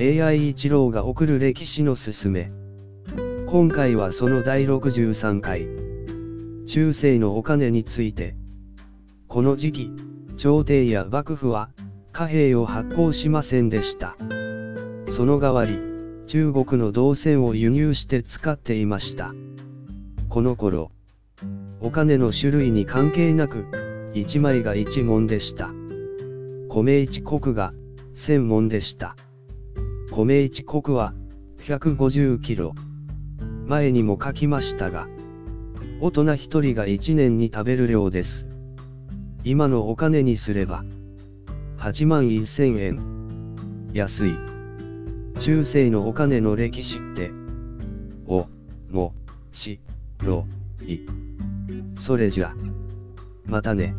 AI 一郎が送る歴史のすすめ。今回はその第63回。中世のお金について。この時期、朝廷や幕府は貨幣を発行しませんでした。その代わり、中国の銅線を輸入して使っていました。この頃、お金の種類に関係なく、1枚が1文でした。米一国が1000文でした。米一国は150キロ。前にも書きましたが、大人1人が1年に食べる量です。今のお金にすれば、8万1000円。安い。中世のお金の歴史って、お、も、し、ろ、い。それじゃ。またね。